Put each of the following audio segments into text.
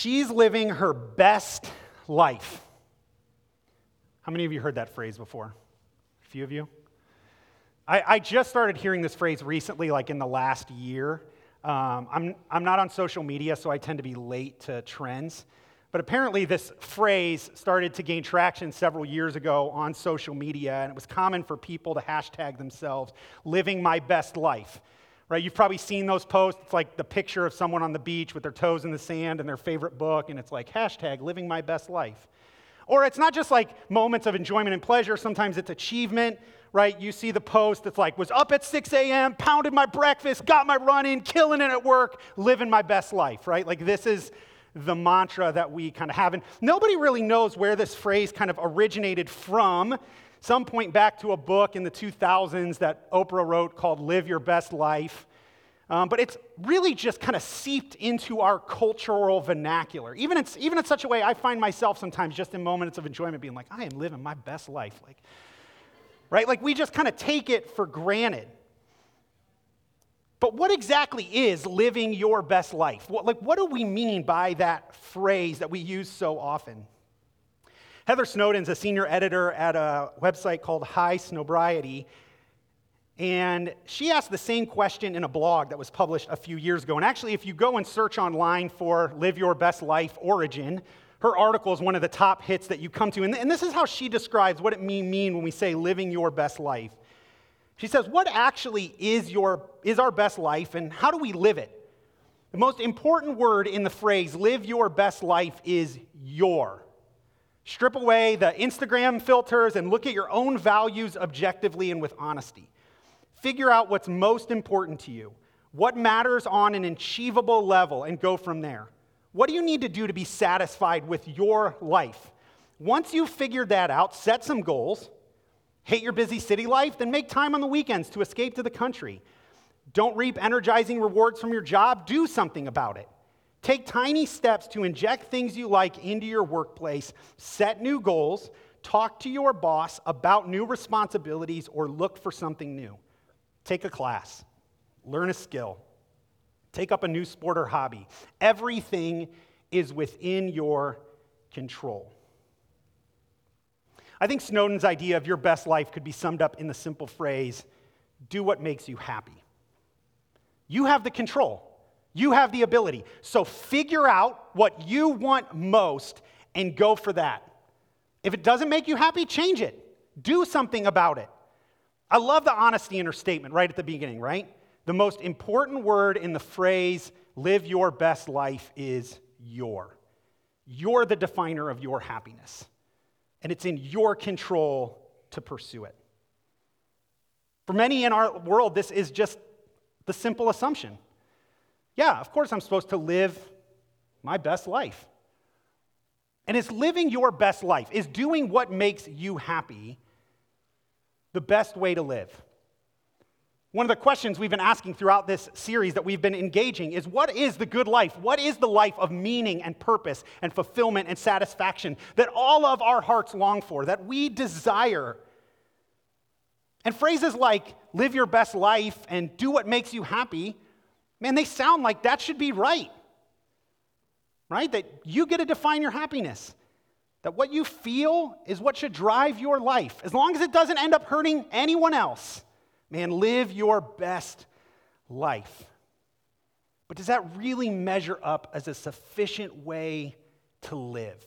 She's living her best life. How many of you heard that phrase before? A few of you? I, I just started hearing this phrase recently, like in the last year. Um, I'm, I'm not on social media, so I tend to be late to trends. But apparently, this phrase started to gain traction several years ago on social media, and it was common for people to hashtag themselves living my best life right? You've probably seen those posts. It's like the picture of someone on the beach with their toes in the sand and their favorite book, and it's like hashtag living my best life. Or it's not just like moments of enjoyment and pleasure, sometimes it's achievement, right? You see the post that's like, was up at 6 a.m., pounded my breakfast, got my run in, killing it at work, living my best life, right? Like this is the mantra that we kind of have. And nobody really knows where this phrase kind of originated from. Some point back to a book in the 2000s that Oprah wrote called Live Your Best Life. Um, but it's really just kind of seeped into our cultural vernacular. Even in, even in such a way, I find myself sometimes just in moments of enjoyment being like, I am living my best life. Like, right? Like we just kind of take it for granted. But what exactly is living your best life? What, like, what do we mean by that phrase that we use so often? Heather Snowden's a senior editor at a website called Highsnobiety. And she asked the same question in a blog that was published a few years ago. And actually, if you go and search online for Live Your Best Life Origin, her article is one of the top hits that you come to. And, this is how she describes what it mean, mean when we say living your best life. She says, What actually is, your, is our best life and how do we live it? The most important word in the phrase live your best life is your. Strip away the Instagram filters and look at your own values objectively and with honesty. Figure out what's most important to you, what matters on an achievable level, and go from there. What do you need to do to be satisfied with your life? Once you've figured that out, set some goals. Hate your busy city life? Then make time on the weekends to escape to the country. Don't reap energizing rewards from your job? Do something about it. Take tiny steps to inject things you like into your workplace, set new goals, talk to your boss about new responsibilities, or look for something new. Take a class, learn a skill, take up a new sport or hobby. Everything is within your control. I think Snowden's idea of your best life could be summed up in the simple phrase do what makes you happy. You have the control. You have the ability. So figure out what you want most and go for that. If it doesn't make you happy, change it. Do something about it. I love the honesty in her statement right at the beginning, right? The most important word in the phrase, live your best life, is your. You're the definer of your happiness, and it's in your control to pursue it. For many in our world, this is just the simple assumption yeah, of course I'm supposed to live my best life. And it's living your best life, is doing what makes you happy the best way to live? One of the questions we've been asking throughout this series that we've been engaging is what is the good life? What is the life of meaning and purpose and fulfillment and satisfaction that all of our hearts long for, that we desire? And phrases like live your best life and do what makes you happy Man, they sound like that should be right. Right? That you get to define your happiness. That what you feel is what should drive your life. As long as it doesn't end up hurting anyone else, man, live your best life. But does that really measure up as a sufficient way to live?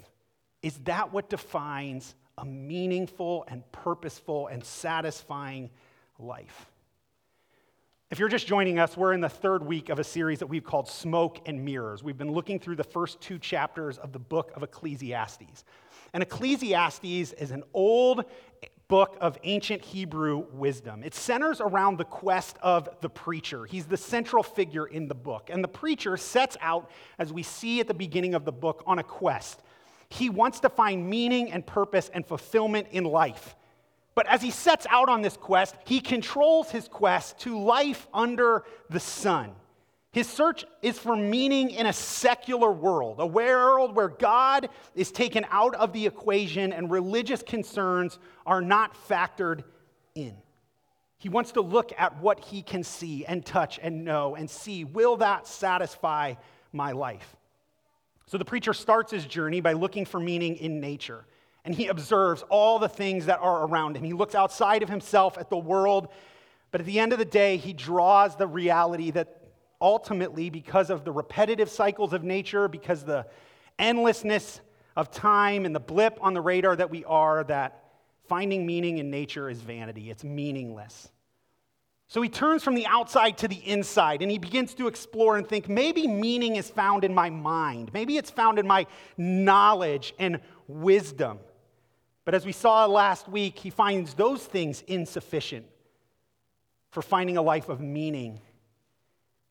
Is that what defines a meaningful and purposeful and satisfying life? If you're just joining us, we're in the third week of a series that we've called Smoke and Mirrors. We've been looking through the first two chapters of the book of Ecclesiastes. And Ecclesiastes is an old book of ancient Hebrew wisdom. It centers around the quest of the preacher. He's the central figure in the book. And the preacher sets out, as we see at the beginning of the book, on a quest. He wants to find meaning and purpose and fulfillment in life. But as he sets out on this quest, he controls his quest to life under the sun. His search is for meaning in a secular world, a world where God is taken out of the equation and religious concerns are not factored in. He wants to look at what he can see and touch and know and see will that satisfy my life? So the preacher starts his journey by looking for meaning in nature. And he observes all the things that are around him. He looks outside of himself at the world. But at the end of the day, he draws the reality that ultimately, because of the repetitive cycles of nature, because the endlessness of time and the blip on the radar that we are, that finding meaning in nature is vanity. It's meaningless. So he turns from the outside to the inside and he begins to explore and think maybe meaning is found in my mind. Maybe it's found in my knowledge and wisdom. But as we saw last week, he finds those things insufficient for finding a life of meaning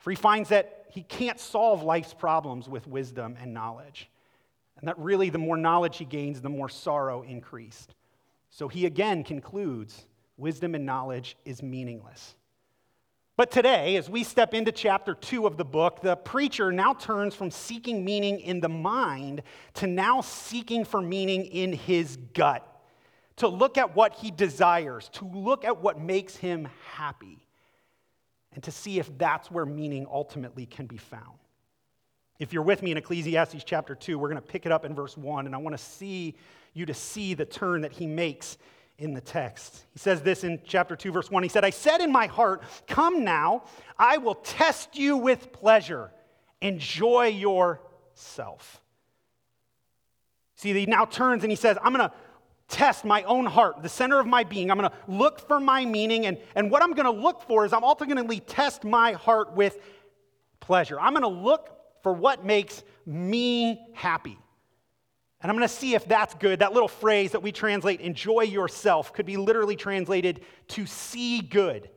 for he finds that he can't solve life's problems with wisdom and knowledge. And that really, the more knowledge he gains, the more sorrow increased. So he again concludes wisdom and knowledge is meaningless. But today, as we step into chapter two of the book, the preacher now turns from seeking meaning in the mind to now seeking for meaning in his gut, to look at what he desires, to look at what makes him happy and to see if that's where meaning ultimately can be found. If you're with me in Ecclesiastes chapter 2, we're going to pick it up in verse 1, and I want to see you to see the turn that he makes in the text. He says this in chapter 2, verse 1. He said, I said in my heart, Come now, I will test you with pleasure. Enjoy yourself. See, he now turns and he says, I'm going to test my own heart, the center of my being. I'm going to look for my meaning. And, and what I'm going to look for is I'm ultimately test my heart with pleasure. I'm going to look for what makes me happy. And I'm going to see if that's good. That little phrase that we translate, enjoy yourself, could be literally translated to see good.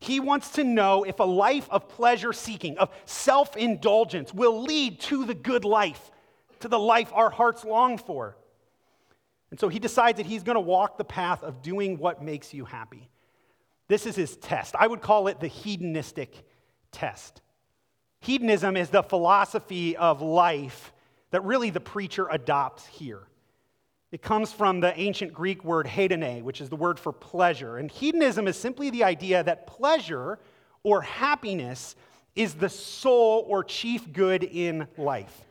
He wants to know if a life of pleasure seeking, of self indulgence, will lead to the good life, to the life our hearts long for. And so he decides that he's going to walk the path of doing what makes you happy. This is his test. I would call it the hedonistic test. Hedonism is the philosophy of life that really the preacher adopts here. It comes from the ancient Greek word hedone, which is the word for pleasure. And hedonism is simply the idea that pleasure or happiness is the sole or chief good in life.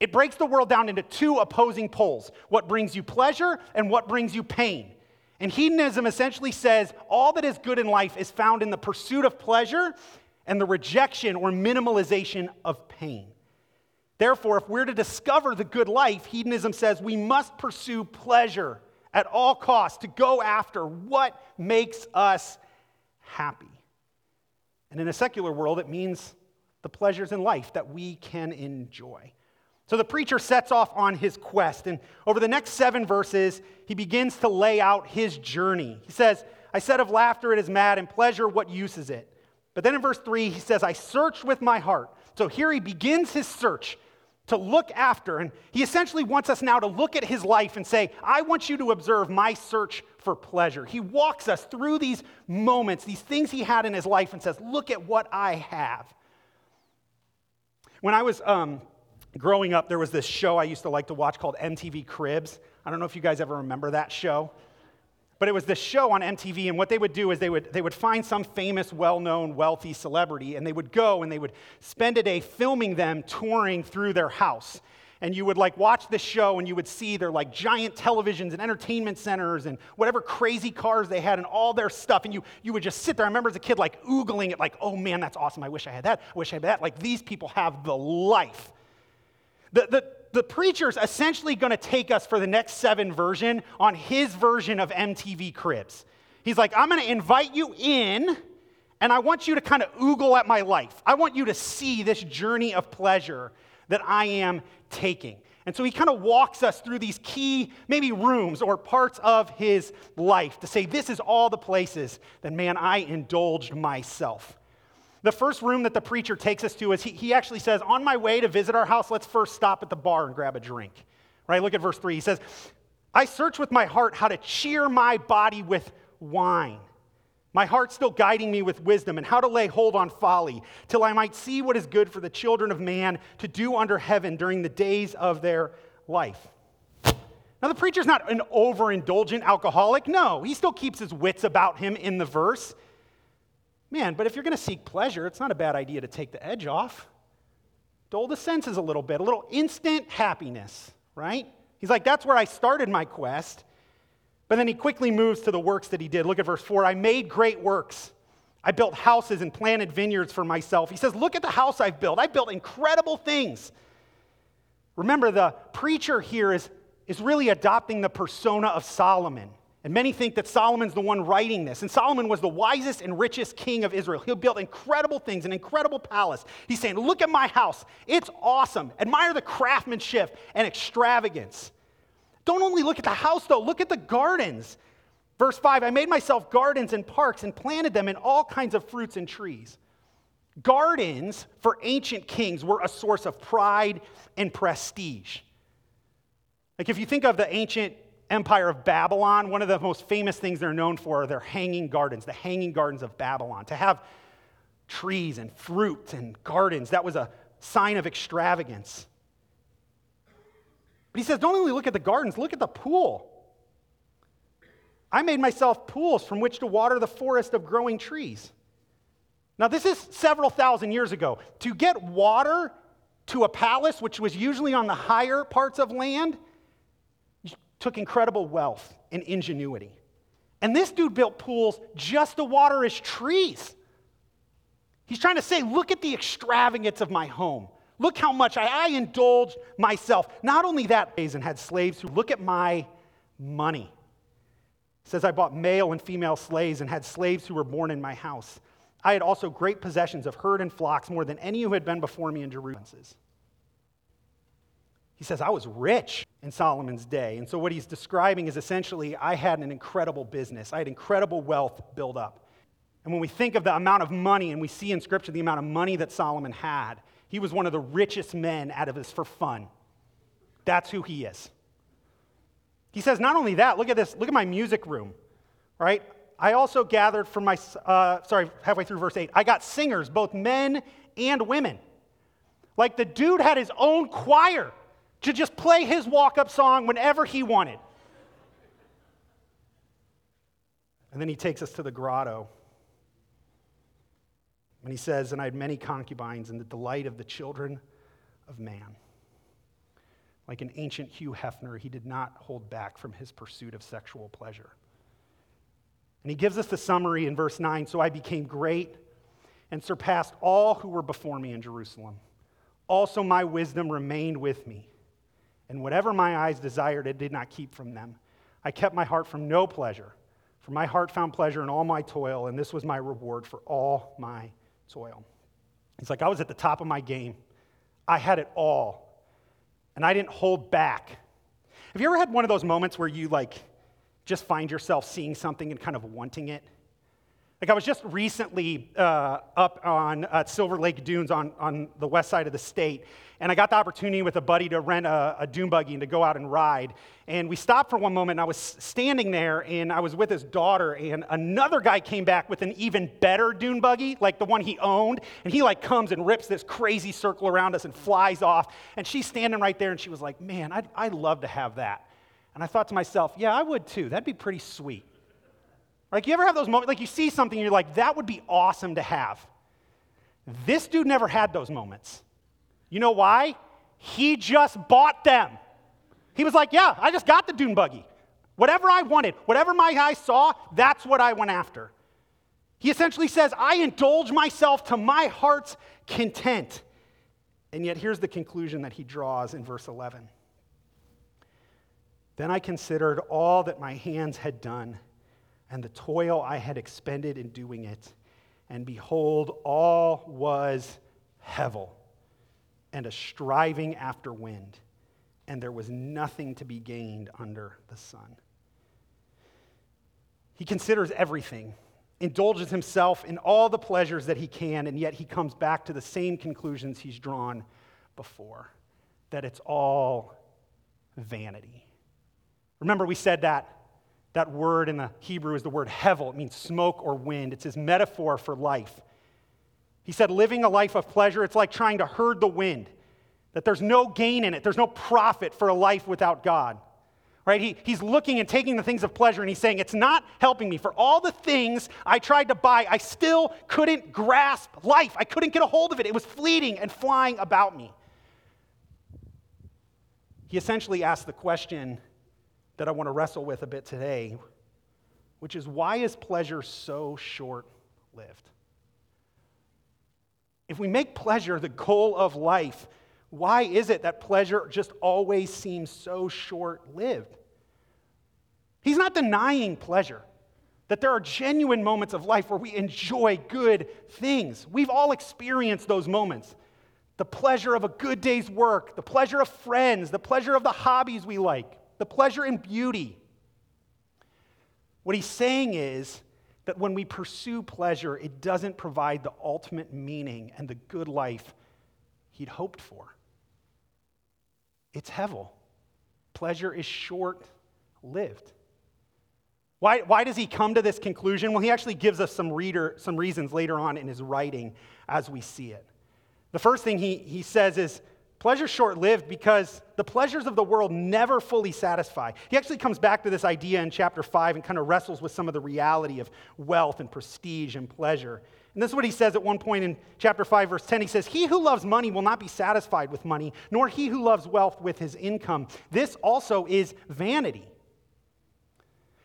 It breaks the world down into two opposing poles what brings you pleasure and what brings you pain. And hedonism essentially says all that is good in life is found in the pursuit of pleasure and the rejection or minimalization of pain. Therefore, if we're to discover the good life, hedonism says we must pursue pleasure at all costs, to go after what makes us happy. And in a secular world, it means the pleasures in life that we can enjoy. So the preacher sets off on his quest, and over the next seven verses, he begins to lay out his journey. He says, I said of laughter it is mad, and pleasure, what use is it? But then in verse three, he says, I searched with my heart. So here he begins his search to look after, and he essentially wants us now to look at his life and say, I want you to observe my search for pleasure. He walks us through these moments, these things he had in his life, and says, Look at what I have. When I was um, growing up, there was this show I used to like to watch called MTV Cribs. I don't know if you guys ever remember that show. But it was this show on MTV, and what they would do is they would, they would find some famous, well known, wealthy celebrity, and they would go and they would spend a day filming them touring through their house. And you would like watch this show, and you would see their like giant televisions and entertainment centers and whatever crazy cars they had and all their stuff. And you, you would just sit there. I remember as a kid, like oogling it, like, oh man, that's awesome. I wish I had that. I wish I had that. Like these people have the life. The, the, the preacher's essentially going to take us for the next seven version on his version of MTV Cribs. He's like, I'm going to invite you in, and I want you to kind of oogle at my life. I want you to see this journey of pleasure that I am taking. And so he kind of walks us through these key, maybe rooms or parts of his life to say, this is all the places that, man, I indulged myself. The first room that the preacher takes us to is he, he actually says, On my way to visit our house, let's first stop at the bar and grab a drink. Right? Look at verse 3. He says, I search with my heart how to cheer my body with wine. My heart still guiding me with wisdom and how to lay hold on folly, till I might see what is good for the children of man to do under heaven during the days of their life. Now, the preacher's not an overindulgent alcoholic. No, he still keeps his wits about him in the verse. Man, but if you're going to seek pleasure, it's not a bad idea to take the edge off. Dull the senses a little bit, a little instant happiness, right? He's like, that's where I started my quest. But then he quickly moves to the works that he did. Look at verse 4 I made great works. I built houses and planted vineyards for myself. He says, Look at the house I've built. I built incredible things. Remember, the preacher here is, is really adopting the persona of Solomon. And many think that Solomon's the one writing this. And Solomon was the wisest and richest king of Israel. He built incredible things, an incredible palace. He's saying, Look at my house. It's awesome. Admire the craftsmanship and extravagance. Don't only look at the house, though, look at the gardens. Verse 5 I made myself gardens and parks and planted them in all kinds of fruits and trees. Gardens for ancient kings were a source of pride and prestige. Like if you think of the ancient empire of Babylon, one of the most famous things they're known for are their hanging gardens, the hanging gardens of Babylon. To have trees and fruit and gardens, that was a sign of extravagance. But he says, don't only look at the gardens, look at the pool. I made myself pools from which to water the forest of growing trees. Now, this is several thousand years ago. To get water to a palace, which was usually on the higher parts of land, took incredible wealth and ingenuity. And this dude built pools just to water his trees. He's trying to say, look at the extravagance of my home. Look how much I, I indulged myself. Not only that, and had slaves who look at my money. It says I bought male and female slaves and had slaves who were born in my house. I had also great possessions of herd and flocks, more than any who had been before me in Jerusalem. He says, I was rich in Solomon's day. And so, what he's describing is essentially, I had an incredible business, I had incredible wealth built up. And when we think of the amount of money, and we see in Scripture the amount of money that Solomon had, he was one of the richest men out of this for fun. That's who he is. He says, not only that, look at this, look at my music room, right? I also gathered from my, uh, sorry, halfway through verse 8, I got singers, both men and women. Like the dude had his own choir to just play his walk up song whenever he wanted. And then he takes us to the grotto. And he says, And I had many concubines in the delight of the children of man. Like an ancient Hugh Hefner, he did not hold back from his pursuit of sexual pleasure. And he gives us the summary in verse 9 So I became great and surpassed all who were before me in Jerusalem. Also, my wisdom remained with me. And whatever my eyes desired, it did not keep from them. I kept my heart from no pleasure, for my heart found pleasure in all my toil, and this was my reward for all my toil. It's like I was at the top of my game. I had it all, and I didn't hold back. Have you ever had one of those moments where you like just find yourself seeing something and kind of wanting it? Like I was just recently uh, up on uh, Silver Lake Dunes on, on the west side of the state, and I got the opportunity with a buddy to rent a, a, dune buggy and to go out and ride. And we stopped for one moment, and I was standing there, and I was with his daughter, and another guy came back with an even better dune buggy, like the one he owned, and he like comes and rips this crazy circle around us and flies off. And she's standing right there, and she was like, "Man, I'd, I'd love to have that." And I thought to myself, "Yeah, I would too. That'd be pretty sweet." Like, you ever have those moments, like you see something, and you're like, that would be awesome to have. This dude never had those moments. You know why? He just bought them. He was like, yeah, I just got the dune buggy. Whatever I wanted, whatever my eyes saw, that's what I went after. He essentially says, I indulge myself to my heart's content. And yet, here's the conclusion that he draws in verse 11. Then I considered all that my hands had done and the toil I had expended in doing it. And behold, all was hevel and a striving after wind. and there was nothing to be gained under the sun. He considers everything, indulges himself in all the pleasures that he can, and yet he comes back to the same conclusions he's drawn before that it's all vanity. Remember, we said that that word in the Hebrew is the word hevel. It means smoke or wind. It's his metaphor for life. He said, living a life of pleasure, it's like trying to herd the wind, that there's no gain in it, there's no profit for a life without God. Right? He, he's looking and taking the things of pleasure and he's saying, It's not helping me. For all the things I tried to buy, I still couldn't grasp life. I couldn't get a hold of it. It was fleeting and flying about me. He essentially asked the question that I want to wrestle with a bit today, which is why is pleasure so short lived? If we make pleasure the goal of life, why is it that pleasure just always seems so short lived? He's not denying pleasure, that there are genuine moments of life where we enjoy good things. We've all experienced those moments the pleasure of a good day's work, the pleasure of friends, the pleasure of the hobbies we like the pleasure in beauty. What he's saying is that when we pursue pleasure, it doesn't provide the ultimate meaning and the good life he'd hoped for. It's hevel. Pleasure is short lived. Why, why does he come to this conclusion? Well, he actually gives us some, reader, some reasons later on in his writing as we see it. The first thing he, he says is Pleasure's short lived because the pleasures of the world never fully satisfy. He actually comes back to this idea in chapter 5 and kind of wrestles with some of the reality of wealth and prestige and pleasure. And this is what he says at one point in chapter 5, verse 10. He says, He who loves money will not be satisfied with money, nor he who loves wealth with his income. This also is vanity.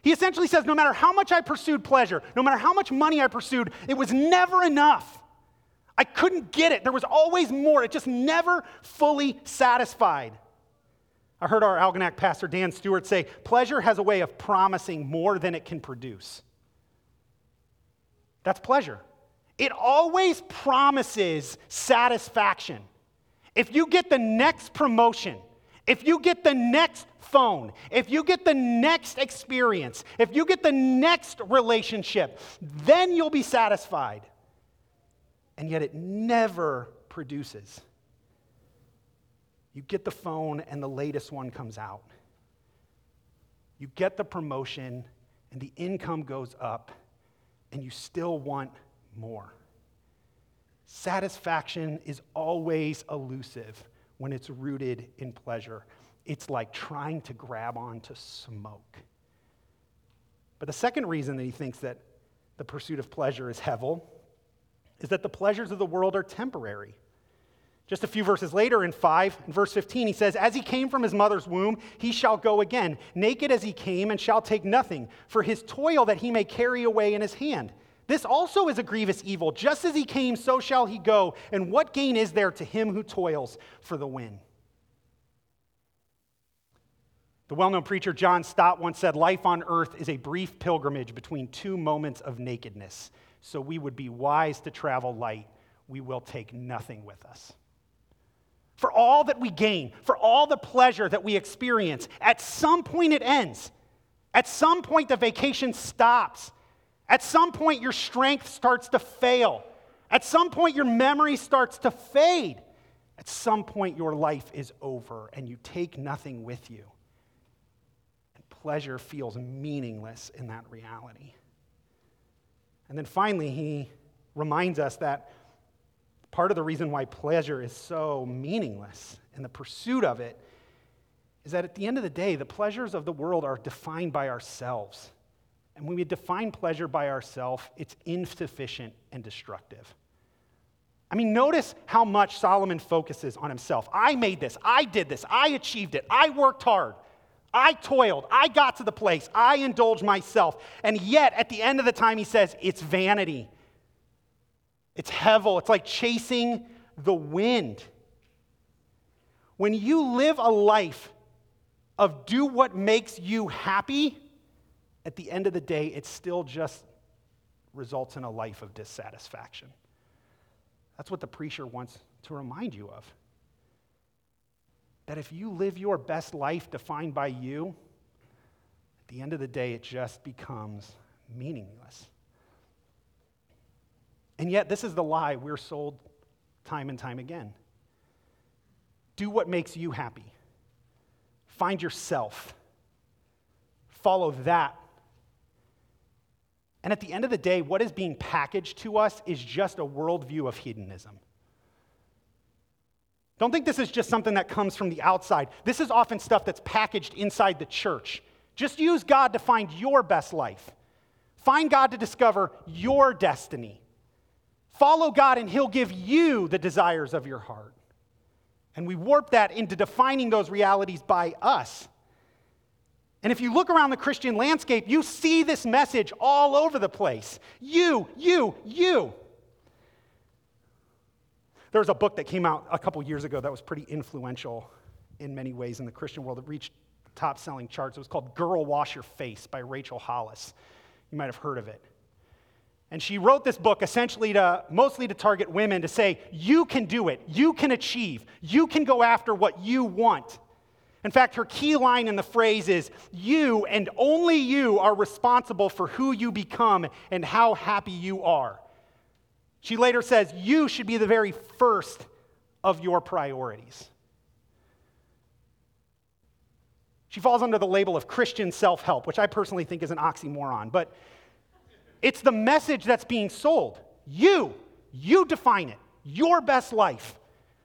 He essentially says, No matter how much I pursued pleasure, no matter how much money I pursued, it was never enough. I couldn't get it. There was always more. It just never fully satisfied. I heard our Algonac pastor Dan Stewart say, pleasure has a way of promising more than it can produce. That's pleasure. It always promises satisfaction. If you get the next promotion, if you get the next phone, if you get the next experience, if you get the next relationship, then you'll be satisfied and yet it never produces. You get the phone, and the latest one comes out. You get the promotion, and the income goes up, and you still want more. Satisfaction is always elusive when it's rooted in pleasure. It's like trying to grab onto smoke. But the second reason that he thinks that the pursuit of pleasure is hevel is that the pleasures of the world are temporary. Just a few verses later in 5, in verse 15, he says, As he came from his mother's womb, he shall go again, naked as he came, and shall take nothing, for his toil that he may carry away in his hand. This also is a grievous evil. Just as he came, so shall he go. And what gain is there to him who toils for the wind? The well known preacher John Stott once said, Life on earth is a brief pilgrimage between two moments of nakedness so we would be wise to travel light, we will take nothing with us. For all that we gain, for all the pleasure that we experience, at some point it ends. At some point, the vacation stops. At some point, your strength starts to fail. At some point, your memory starts to fade. At some point, your life is over and you take nothing with you. And pleasure feels meaningless in that reality. And then finally, he reminds us that part of the reason why pleasure is so meaningless and the pursuit of it is that at the end of the day, the pleasures of the world are defined by ourselves. And when we define pleasure by ourselves, it's insufficient and destructive. I mean, notice how much Solomon focuses on himself. I made this, I did this, I achieved it, I worked hard. I toiled. I got to the place. I indulged myself. And yet, at the end of the time, he says, it's vanity. It's hevel. It's like chasing the wind. When you live a life of do what makes you happy, at the end of the day, it still just results in a life of dissatisfaction. That's what the preacher wants to remind you of. That if you live your best life defined by you, at the end of the day, it just becomes meaningless. And yet, this is the lie we're sold time and time again. Do what makes you happy. Find yourself. Follow that. And at the end of the day, what is being packaged to us is just a worldview of hedonism. Don't think this is just something that comes from the outside. This is often stuff that's packaged inside the church. Just use God to find your best life. Find God to discover your destiny. Follow God, and He'll give you the desires of your heart. And we warp that into defining those realities by us. And if you look around the Christian landscape, you see this message all over the place. You, you, you. There was a book that came out a couple years ago that was pretty influential in many ways in the Christian world. It reached top selling charts. It was called Girl Wash Your Face by Rachel Hollis. You might have heard of it. And she wrote this book essentially to mostly to target women to say, you can do it, you can achieve, you can go after what you want. In fact, her key line in the phrase is, You and only you are responsible for who you become and how happy you are. She later says, You should be the very first of your priorities. She falls under the label of Christian self help, which I personally think is an oxymoron, but it's the message that's being sold. You, you define it, your best life.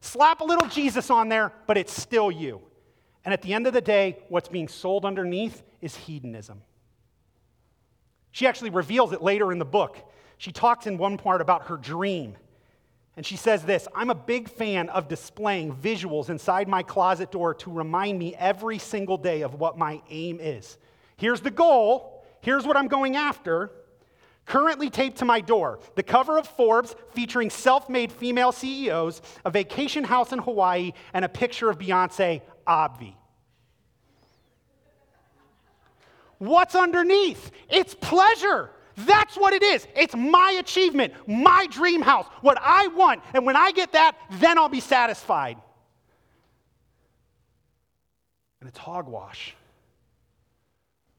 Slap a little Jesus on there, but it's still you. And at the end of the day, what's being sold underneath is hedonism. She actually reveals it later in the book she talks in one part about her dream. And she says this I'm a big fan of displaying visuals inside my closet door to remind me every single day of what my aim is. Here's the goal, here's what I'm going after. Currently taped to my door, the cover of Forbes featuring self made female CEOs, a vacation house in Hawaii, and a picture of Beyonce, Obvi. What's underneath? It's pleasure. That's what it is. It's my achievement, my dream house, what I want. And when I get that, then I'll be satisfied. And it's hogwash.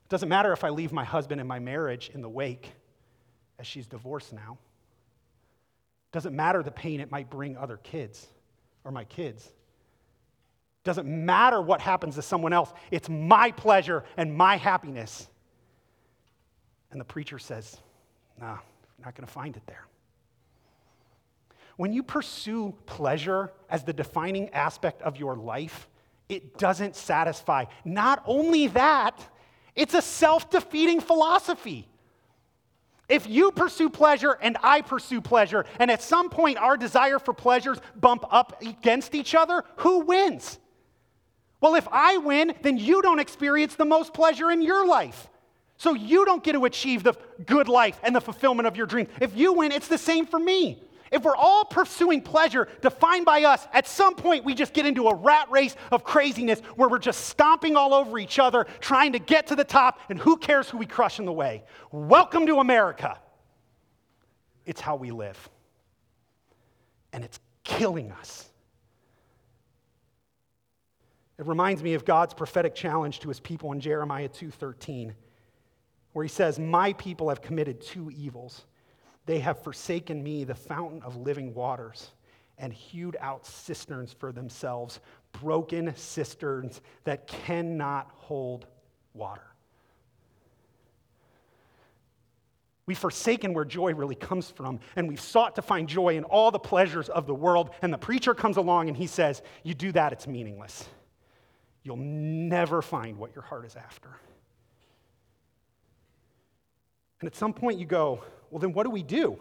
It doesn't matter if I leave my husband and my marriage in the wake, as she's divorced now. It doesn't matter the pain it might bring other kids or my kids. It doesn't matter what happens to someone else. It's my pleasure and my happiness. And the preacher says, Nah, not going to find it there. When you pursue pleasure as the defining aspect of your life, it doesn't satisfy. Not only that, it's a self defeating philosophy. If you pursue pleasure and I pursue pleasure, and at some point our desire for pleasures bump up against each other, who wins? Well, if I win, then you don't experience the most pleasure in your life. So you don't get to achieve the good life and the fulfillment of your dreams. If you win, it's the same for me. If we're all pursuing pleasure defined by us, at some point we just get into a rat race of craziness where we're just stomping all over each other, trying to get to the top, and who cares who we crush in the way? Welcome to America. It's how we live. And it's killing us. It reminds me of God's prophetic challenge to his people in Jeremiah 2:13 where he says, My people have committed two evils. They have forsaken me, the fountain of living waters, and hewed out cisterns for themselves, broken cisterns that cannot hold water. We've forsaken where joy really comes from, and we've sought to find joy in all the pleasures of the world. And the preacher comes along and he says, You do that, it's meaningless. You'll never find what your heart is after. And at some point you go, well, then what do we do?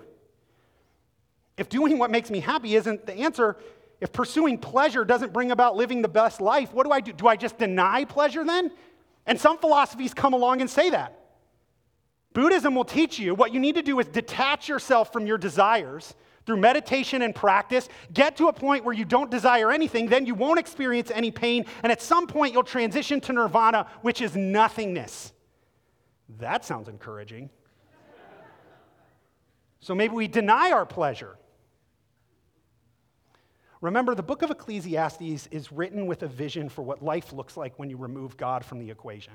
If doing what makes me happy isn't the answer, if pursuing pleasure doesn't bring about living the best life, what do I do? Do I just deny pleasure then? And some philosophies come along and say that. Buddhism will teach you what you need to do is detach yourself from your desires through meditation and practice, get to a point where you don't desire anything, then you won't experience any pain, and at some point you'll transition to nirvana, which is nothingness. That sounds encouraging. So maybe we deny our pleasure. Remember, the book of Ecclesiastes is written with a vision for what life looks like when you remove God from the equation.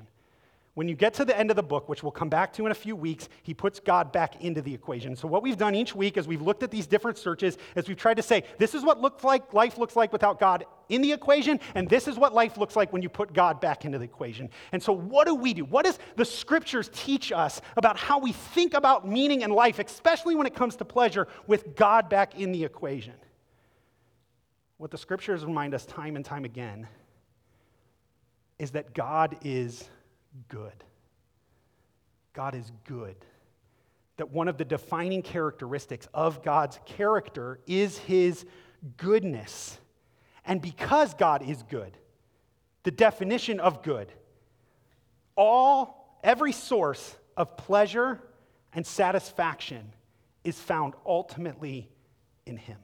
When you get to the end of the book, which we'll come back to in a few weeks, he puts God back into the equation. So, what we've done each week as we've looked at these different searches is we've tried to say, this is what looks like life looks like without God in the equation, and this is what life looks like when you put God back into the equation. And so, what do we do? What does the scriptures teach us about how we think about meaning in life, especially when it comes to pleasure, with God back in the equation? What the scriptures remind us time and time again is that God is good. God is good. That one of the defining characteristics of God's character is his goodness. And because God is good, the definition of good, all, every source of pleasure and satisfaction is found ultimately in him.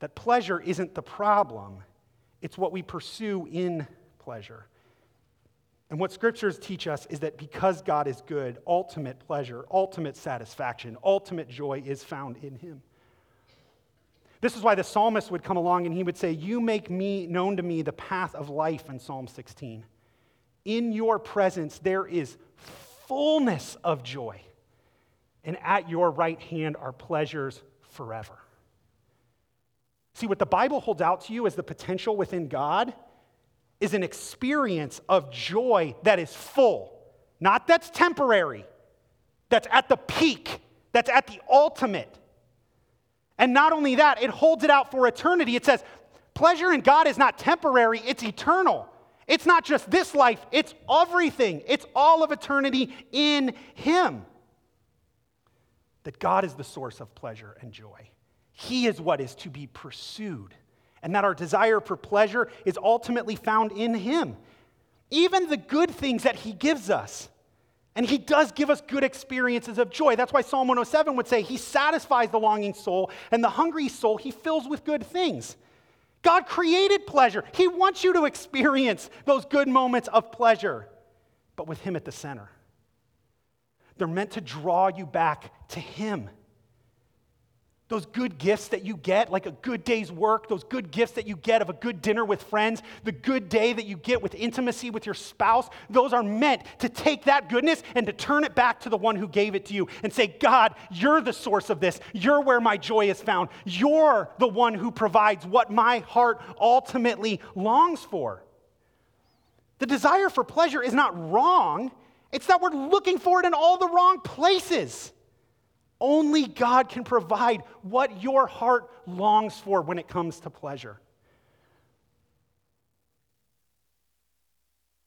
That pleasure isn't the problem, it's what we pursue in pleasure. And what scriptures teach us is that because God is good, ultimate pleasure, ultimate satisfaction, ultimate joy is found in him. This is why the psalmist would come along and he would say, You make me known to me the path of life in Psalm 16. In your presence there is fullness of joy, and at your right hand are pleasures forever. See, what the Bible holds out to you is the potential within God is an experience of joy that is full, not that's temporary, that's at the peak, that's at the ultimate. And not only that, it holds it out for eternity. It says, pleasure in God is not temporary, it's eternal. It's not just this life, it's everything. It's all of eternity in Him. That God is the source of pleasure and joy. He is what is to be pursued and that our desire for pleasure is ultimately found in Him. Even the good things that He gives us. And He does give us good experiences of joy. That's why Psalm 107 would say, He satisfies the longing soul, and the hungry soul He fills with good things. God created pleasure. He wants you to experience those good moments of pleasure, but with Him at the center. They're meant to draw you back to Him. Those good gifts that you get, like a good day's work, those good gifts that you get of a good dinner with friends, the good day that you get with intimacy with your spouse, those are meant to take that goodness and to turn it back to the one who gave it to you and say, God, you're the source of this. You're where my joy is found. You're the one who provides what my heart ultimately longs for. The desire for pleasure is not wrong, it's that we're looking for it in all the wrong places. Only God can provide what your heart longs for when it comes to pleasure.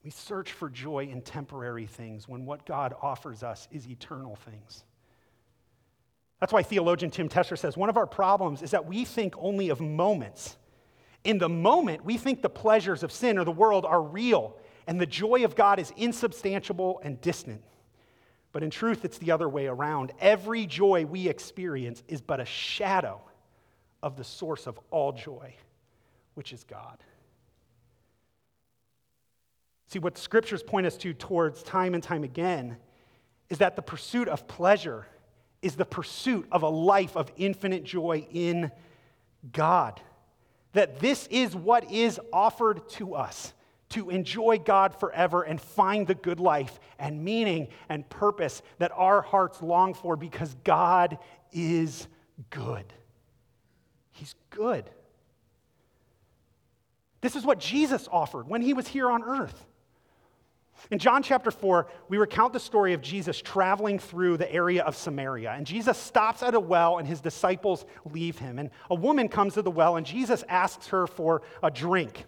We search for joy in temporary things when what God offers us is eternal things. That's why theologian Tim Tescher says one of our problems is that we think only of moments. In the moment, we think the pleasures of sin or the world are real, and the joy of God is insubstantial and distant. But in truth, it's the other way around. Every joy we experience is but a shadow of the source of all joy, which is God. See, what scriptures point us to towards time and time again is that the pursuit of pleasure is the pursuit of a life of infinite joy in God. That this is what is offered to us to enjoy God forever and find the good life and meaning and purpose that our hearts long for because God is good. He's good. This is what Jesus offered when he was here on earth. In John chapter 4, we recount the story of Jesus traveling through the area of Samaria. And Jesus stops at a well, and his disciples leave him. And a woman comes to the well, and Jesus asks her for a drink.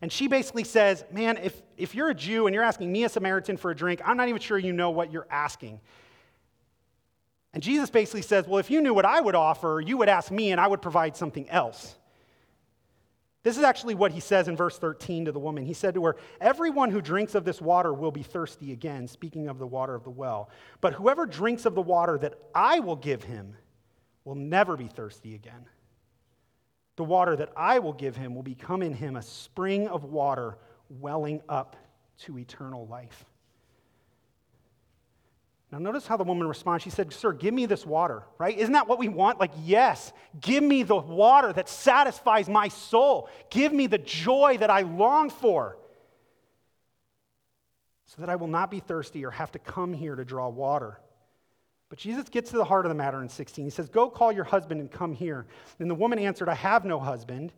And she basically says, Man, if, if you're a Jew and you're asking me, a Samaritan, for a drink, I'm not even sure you know what you're asking. And Jesus basically says, Well, if you knew what I would offer, you would ask me and I would provide something else. This is actually what he says in verse 13 to the woman. He said to her, Everyone who drinks of this water will be thirsty again, speaking of the water of the well. But whoever drinks of the water that I will give him will never be thirsty again. The water that I will give him will become in him a spring of water welling up to eternal life. Now, notice how the woman responds. She said, Sir, give me this water, right? Isn't that what we want? Like, yes, give me the water that satisfies my soul. Give me the joy that I long for, so that I will not be thirsty or have to come here to draw water. But Jesus gets to the heart of the matter in 16. He says, Go call your husband and come here. And the woman answered, I have no husband.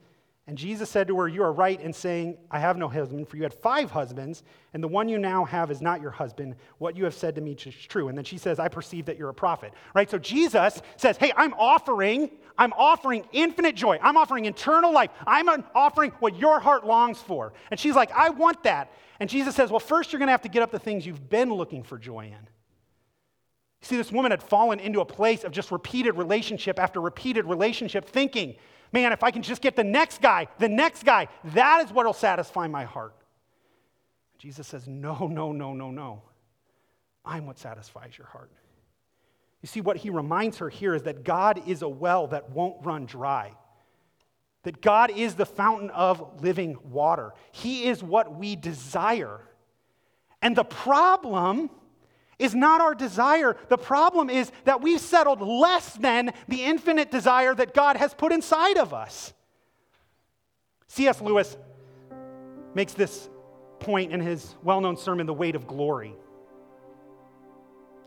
And Jesus said to her, You are right in saying, I have no husband, for you had five husbands, and the one you now have is not your husband. What you have said to me is true. And then she says, I perceive that you're a prophet. Right? So Jesus says, Hey, I'm offering, I'm offering infinite joy. I'm offering eternal life. I'm offering what your heart longs for. And she's like, I want that. And Jesus says, Well, first you're going to have to get up the things you've been looking for joy in. You see, this woman had fallen into a place of just repeated relationship after repeated relationship, thinking, Man, if I can just get the next guy, the next guy, that is what will satisfy my heart. Jesus says, No, no, no, no, no. I'm what satisfies your heart. You see, what he reminds her here is that God is a well that won't run dry, that God is the fountain of living water. He is what we desire. And the problem is not our desire. The problem is that we've settled less than the infinite desire that God has put inside of us. C.S. Lewis makes this point in his well known sermon, The Weight of Glory.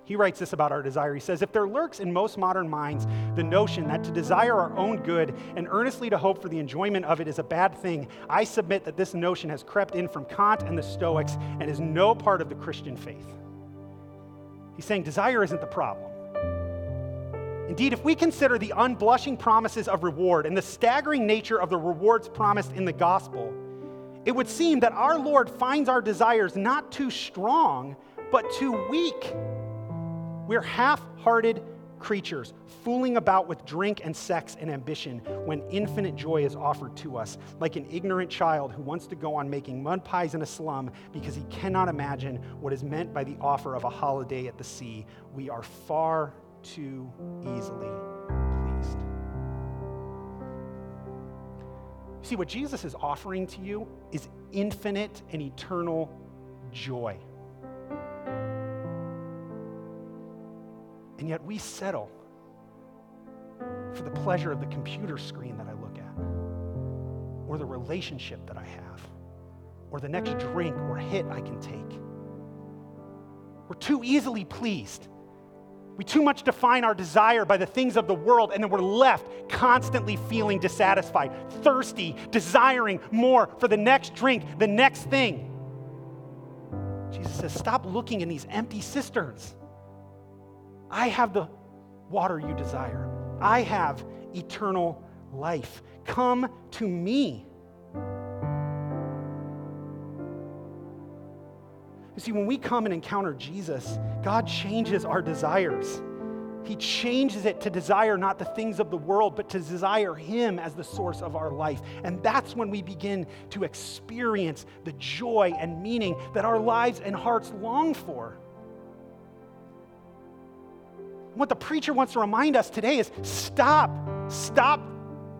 He writes this about our desire. He says, If there lurks in most modern minds the notion that to desire our own good and earnestly to hope for the enjoyment of it is a bad thing, I submit that this notion has crept in from Kant and the Stoics and is no part of the Christian faith. He's saying desire isn't the problem. Indeed, if we consider the unblushing promises of reward and the staggering nature of the rewards promised in the gospel, it would seem that our Lord finds our desires not too strong, but too weak. We're half hearted creatures, fooling about with drink and sex and ambition when infinite joy is offered to us, like an ignorant child who wants to go on making mud pies in a slum because he cannot imagine what is meant by the offer of a holiday at the sea. We are far too easily pleased. See, what Jesus is offering to you is infinite and eternal joy. And yet we settle for the pleasure of the computer screen that I look at, or the relationship that I have, or the next drink or hit I can take. We're too easily pleased. We too much define our desire by the things of the world, and then we're left constantly feeling dissatisfied, thirsty, desiring more for the next drink, the next thing. Jesus says, Stop looking in these empty cisterns. I have the water you desire. I have eternal life. Come to me. You see, when we come and encounter Jesus, God changes our desires. He changes it to desire not the things of the world, but to desire Him as the source of our life. And that's when we begin to experience the joy and meaning that our lives and hearts long for. What the preacher wants to remind us today is stop, stop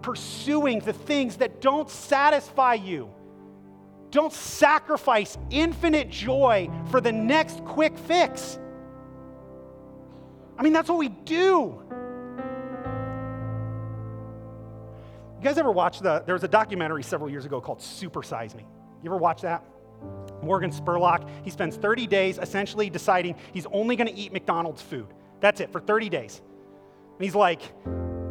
pursuing the things that don't satisfy you. Don't sacrifice infinite joy for the next quick fix. I mean, that's what we do. You guys ever watch the, there was a documentary several years ago called Super Size Me. You ever watch that? Morgan Spurlock, he spends 30 days essentially deciding he's only going to eat McDonald's food. That's it for 30 days. And he's like,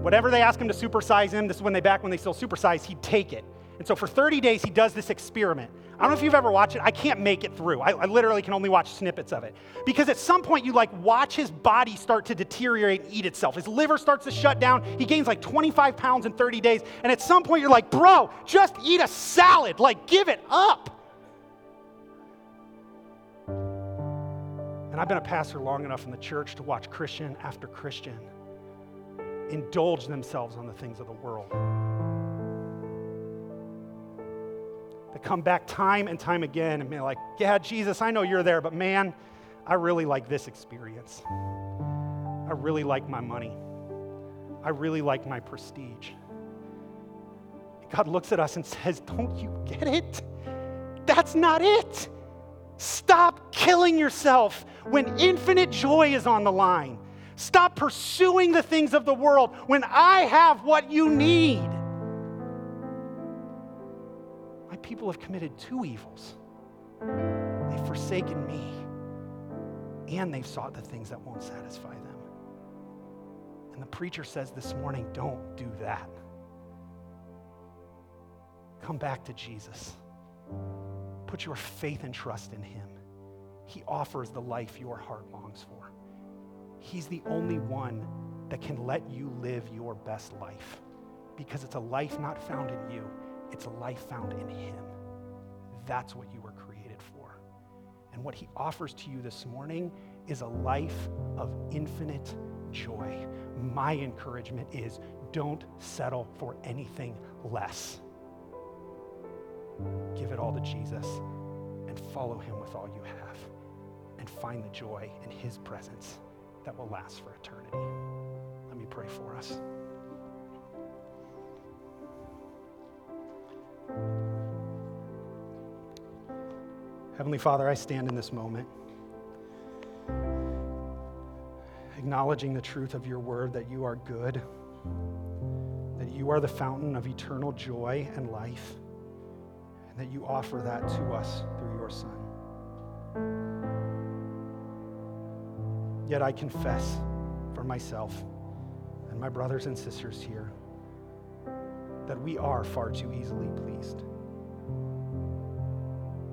whatever they ask him to supersize him, this is when they back when they still supersize, he'd take it. And so for 30 days, he does this experiment. I don't know if you've ever watched it. I can't make it through. I, I, literally can only watch snippets of it. Because at some point, you like watch his body start to deteriorate and eat itself. His liver starts to shut down. He gains like 25 pounds in 30 days. And at some point, you're like, bro, just eat a salad. Like, give it up. And I've been a pastor long enough in the church to watch Christian after Christian indulge themselves on the things of the world. They come back time and time again and be like, Yeah, Jesus, I know you're there, but man, I really like this experience. I really like my money. I really like my prestige. God looks at us and says, Don't you get it? That's not it. Stop killing yourself when infinite joy is on the line. Stop pursuing the things of the world when I have what you need. My people have committed two evils they've forsaken me, and they've sought the things that won't satisfy them. And the preacher says this morning don't do that. Come back to Jesus. Put your faith and trust in Him. He offers the life your heart longs for. He's the only one that can let you live your best life because it's a life not found in you, it's a life found in Him. That's what you were created for. And what He offers to you this morning is a life of infinite joy. My encouragement is don't settle for anything less. Give it all to Jesus and follow Him with all you have and find the joy in His presence that will last for eternity. Let me pray for us. Heavenly Father, I stand in this moment acknowledging the truth of your word that you are good, that you are the fountain of eternal joy and life, and that you offer that to us through your Son. Yet I confess for myself and my brothers and sisters here that we are far too easily pleased.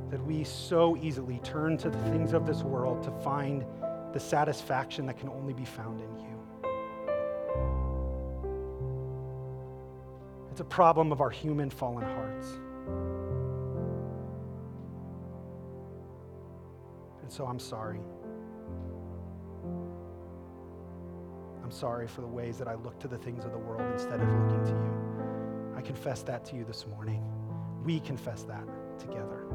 That we so easily turn to the things of this world to find the satisfaction that can only be found in you. It's a problem of our human fallen hearts. And so I'm sorry. I'm sorry for the ways that I look to the things of the world instead of looking to you. I confess that to you this morning. We confess that together.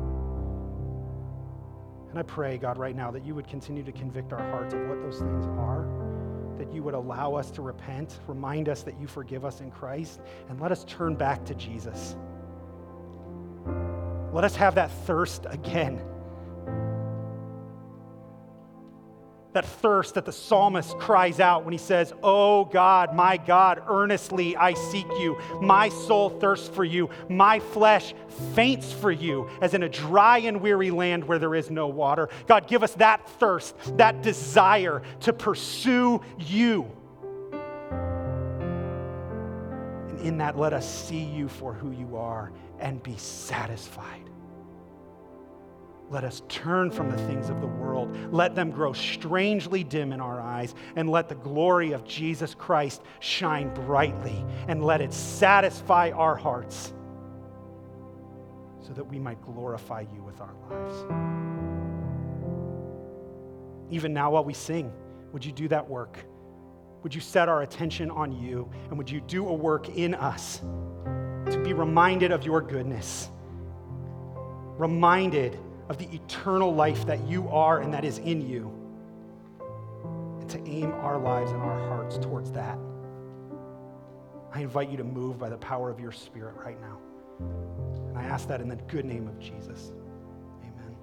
And I pray, God, right now that you would continue to convict our hearts of what those things are, that you would allow us to repent, remind us that you forgive us in Christ, and let us turn back to Jesus. Let us have that thirst again that thirst that the psalmist cries out when he says, Oh God, my God, earnestly I seek you. My soul thirsts for you. My flesh faints for you, as in a dry and weary land where there is no water. God, give us that thirst, that desire to pursue you. And in that, let us see you for who you are and be satisfied. Let us turn from the things of the world. Let them grow strangely dim in our eyes, and let the glory of Jesus Christ shine brightly, and let it satisfy our hearts so that we might glorify you with our lives. Even now, while we sing, would you do that work? Would you set our attention on you? And would you do a work in us to be reminded of your goodness? Reminded of the eternal life that you are and that is in you, and to aim our lives and our hearts towards that. I invite you to move by the power of your Spirit right now. And I ask that in the good name of Jesus. Amen.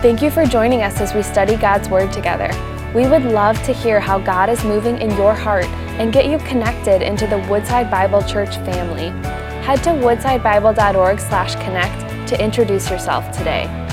Thank you for joining us as we study God's Word together. We would love to hear how God is moving in your heart and get you connected into the Woodside Bible Church family. Head to woodsidebible.org/connect to introduce yourself today.